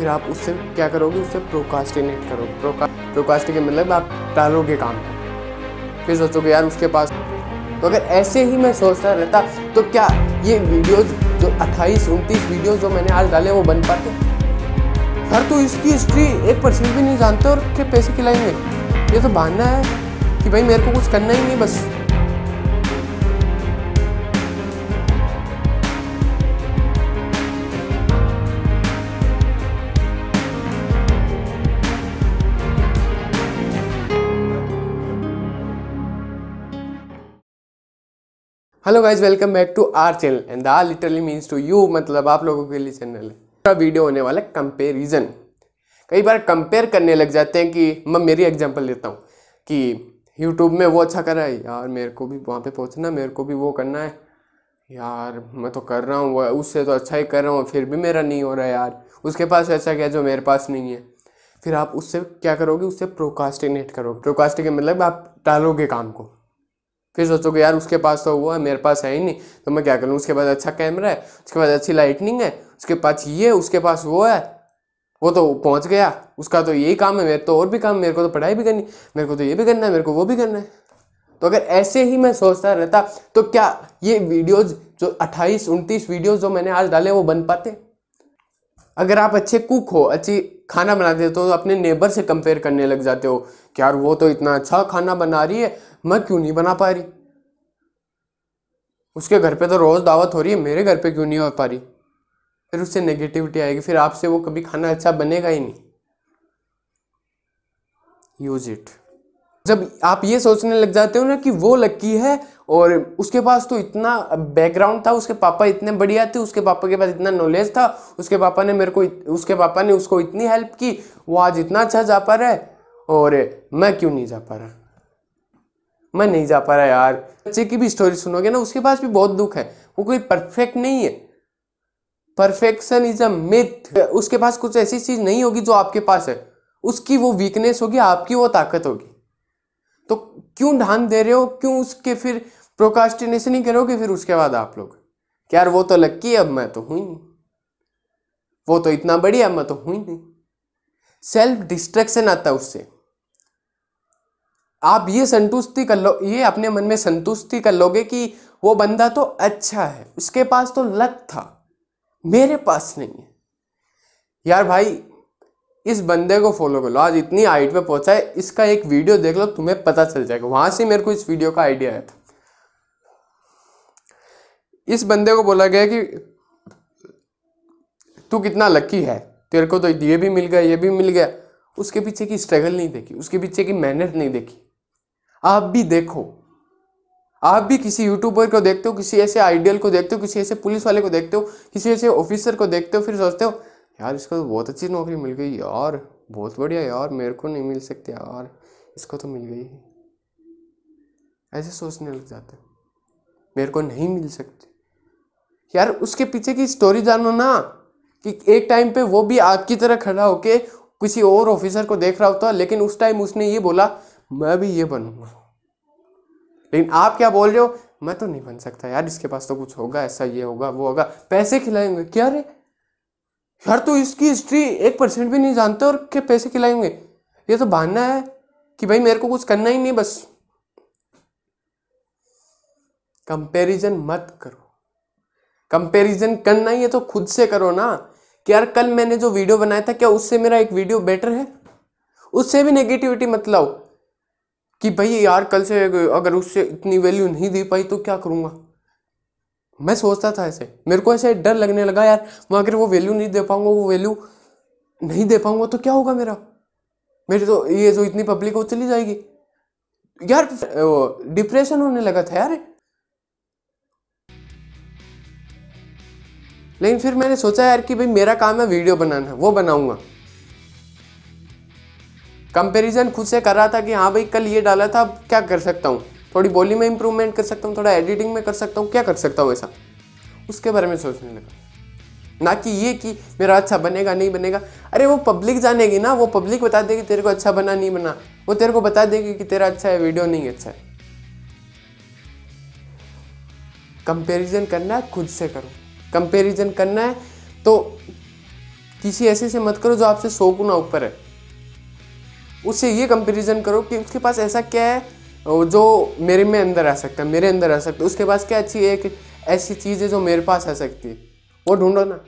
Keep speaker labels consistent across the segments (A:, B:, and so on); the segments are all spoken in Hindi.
A: फिर आप उससे क्या करोगे? उससे प्रोकास्टिनेट करोगे। प्रोका प्रोकास्टिनेट मतलब आप टालोगे काम को फिर सोचोगे, यार, उसके पास तो अगर ऐसे ही मैं सोचता रहता तो क्या ये वीडियोस जो 28 उनतीस वीडियो जो मैंने आज डाले, वो बन पाते? हर तो इसकी हिस्ट्री एक परसेंट भी नहीं जानते और क्या पैसे खिलाएँगे। ये तो बहाना है कि भाई मेरे को कुछ करना ही नहीं, बस। Hello guys welcome back to our channel and the literally means to you मतलब आप लोगों के लिए चैनल है। वीडियो होने वाला है कंपेरिजन कई बार कंपेयर करने लग जाते हैं कि, मैं मेरी एग्जांपल लेता हूँ कि यूट्यूब में वो अच्छा कर रहा है। यार, मेरे को भी वहाँ पे पहुँचना मेरे को भी वो करना है। यार, मैं तो कर रहा हूँ वो उससे तो अच्छा ही कर रहा हूँ, फिर भी मेरा नहीं हो रहा है यार। उसके पास ऐसा क्या जो मेरे पास नहीं है? फिर आप उससे क्या करोगे? उससे प्रोकास्टिनेट करोगे। प्रोकास्टिनेट मतलब आप टालोगे काम को। फिर सोचोगे यार उसके पास तो वो है, मेरे पास है ही नहीं तो मैं क्या करूँ? उसके पास अच्छा कैमरा है, उसके पास अच्छी लाइटनिंग है, उसके पास ये है उसके पास वो है। वो तो पहुँच गया, उसका तो यही काम है, मेरे तो और भी काम, मेरे को तो पढ़ाई भी करनी, मेरे को तो ये भी करना है, मेरे को वो भी करना है। तो अगर ऐसे ही मैं सोचता रहता तो क्या ये वीडियोज़ जो 28 उनतीस वीडियोज़ जो मैंने आज डाले, वो बन पाते? अगर आप अच्छे कुक हो, अच्छी खाना बनाते हो तो अपने नेबर से कंपेयर करने लग जाते हो, कि यार वो तो इतना अच्छा खाना बना रही है मैं क्यों नहीं बना पा रही? उसके घर पे तो रोज़ दावत हो रही है, मेरे घर पे क्यों नहीं हो पा रही? फिर उससे नेगेटिविटी आएगी, फिर आपसे वो कभी खाना अच्छा बनेगा ही नहीं। यूज़ इट जब आप ये सोचने लग जाते हो ना कि वो लक्की है, और उसके पास तो इतना बैकग्राउंड था, उसके पापा इतने बढ़िया थे, उसके पापा के पास इतना नॉलेज था, उसके पापा ने मेरे को उसके पापा ने उसको इतनी हेल्प की, वो आज इतना अच्छा जा पा रहा है, और मैं क्यों नहीं जा पा रहा? मैं नहीं जा पा रहा यार। बच्चे की भी स्टोरी सुनोगे ना, उसके पास भी बहुत दुख है। वो कोई परफेक्ट नहीं है। परफेक्शन इज़ अ मिथ उसके पास कुछ ऐसी चीज़ नहीं होगी जो आपके पास है। उसकी वो वीकनेस होगी, आपकी वो ताकत होगी। तो क्यों ध्यान दे रहे हो? क्यों उसके फिर प्रोकास्टिनेशन ही करोगे फिर उसके बाद आप लोग? यार वो तो लक्की अब मैं तो हूँ ही नहीं। वो तो इतना बड़ी बढ़िया मैं तो हूँ ही नहीं। सेल्फ डिस्ट्रक्शन आता है उससे। आप ये संतुष्टि कर लो, ये अपने मन में संतुष्टि कर लोगे कि वो बंदा तो अच्छा है, उसके पास तो लक था, मेरे पास नहीं है। यार भाई, इस बंदे को फॉलो कर लो, आज इतनी हाइट पे पहुँचा है, इसका एक वीडियो देख लो, तुम्हें पता चल जाएगा। वहाँ से मेरे को इस वीडियो का आइडिया आया था। इस बंदे को बोला गया कि, तू कितना लकी है, तेरे को तो ये भी मिल गया, ये भी मिल गया। उसके पीछे की स्ट्रगल नहीं देखी, उसके पीछे की मेहनत नहीं देखी। आप भी देखो। आप भी किसी यूट्यूबर को देखते हो, किसी ऐसे आइडियल को देखते हो, किसी ऐसे पुलिस वाले को देखते हो, किसी ऐसे ऑफिसर को देखते हो, फिर सोचते हो, यार, इसको तो बहुत अच्छी नौकरी मिल गई, यार, बहुत बढ़िया, यार, मेरे को नहीं मिल सकती, यार, इसको तो मिल गई ऐसे सोचने लग जाते मेरे को नहीं मिल सकती। यार, उसके पीछे की स्टोरी जानो ना, कि एक टाइम पे वो भी आग की तरह खड़ा होके किसी और ऑफिसर को देख रहा होता, लेकिन उस टाइम उसने ये बोला मैं भी ये बनूँगा। लेकिन आप क्या बोल रहे हो? मैं तो नहीं बन सकता यार, इसके पास तो कुछ होगा, ऐसा ये होगा, वो होगा। पैसे खिलाएँगे। क्या रे? यार तो इसकी हिस्ट्री एक परसेंट भी नहीं जानते और क्या पैसे खिलाएँगे? ये तो बहाना है कि भाई मेरे को कुछ करना ही नहीं बस। कंपैरिजन मत करो। कंपैरिजन करना ही है तो खुद से करो ना। कि यार कल मैंने जो वीडियो बनाया था, क्या उससे मेरा एक वीडियो बेटर है? उससे भी नेगेटिविटी मत लाओ। कि भाई यार कल से अगर उससे इतनी वैल्यू नहीं दे पाई तो क्या करूँगा? मैं सोचता था ऐसे। मेरे को ऐसे डर लगने लगा यार, मैं अगर वो वैल्यू नहीं दे पाऊँगा, वो वैल्यू नहीं दे पाऊँगा तो क्या होगा मेरा? मेरी तो ये जो इतनी पब्लिक हो चली जाएगी। यार डिप्रेशन होने लगा था यार। लेकिन फिर मैंने सोचा यार कि भाई मेरा काम है वीडियो बनाना, वो बनाऊँगा। कंपैरिजन खुद से कर रहा था कि हाँ भाई, कल ये डाला था, अब क्या कर सकता हूँ? थोड़ी बोली में इंप्रूवमेंट कर सकता हूँ, थोड़ा एडिटिंग में कर सकता हूँ, क्या कर सकता हूँ ऐसा? उसके बारे में सोचने लगा। ना कि ये कि मेरा अच्छा बनेगा, नहीं बनेगा। अरे वो पब्लिक जानेगी ना, वो पब्लिक बता देगी तेरे को अच्छा बना, नहीं बना। वो तेरे को बता देगी कि तेरा अच्छा है वीडियो नहीं अच्छा है। कंपैरिजन करना है, खुद से करो। कंपैरिजन करना है तो किसी ऐसे से मत करो जो आपसे सौ गुना ऊपर है। उससे ये कंपेरिजन करो कि उसके पास ऐसा क्या है जो मेरे में अंदर आ सकता है, मेरे अंदर आ सकता है। उसके पास क्या अच्छी एक ऐसी चीज़ है जो मेरे पास आ सकती है? वो ढूंढो ना।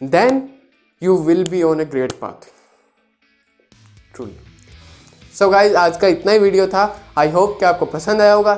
A: Then you will be on a great path truly so guys आज का इतना ही वीडियो था। आई होप कि आपको पसंद आया होगा।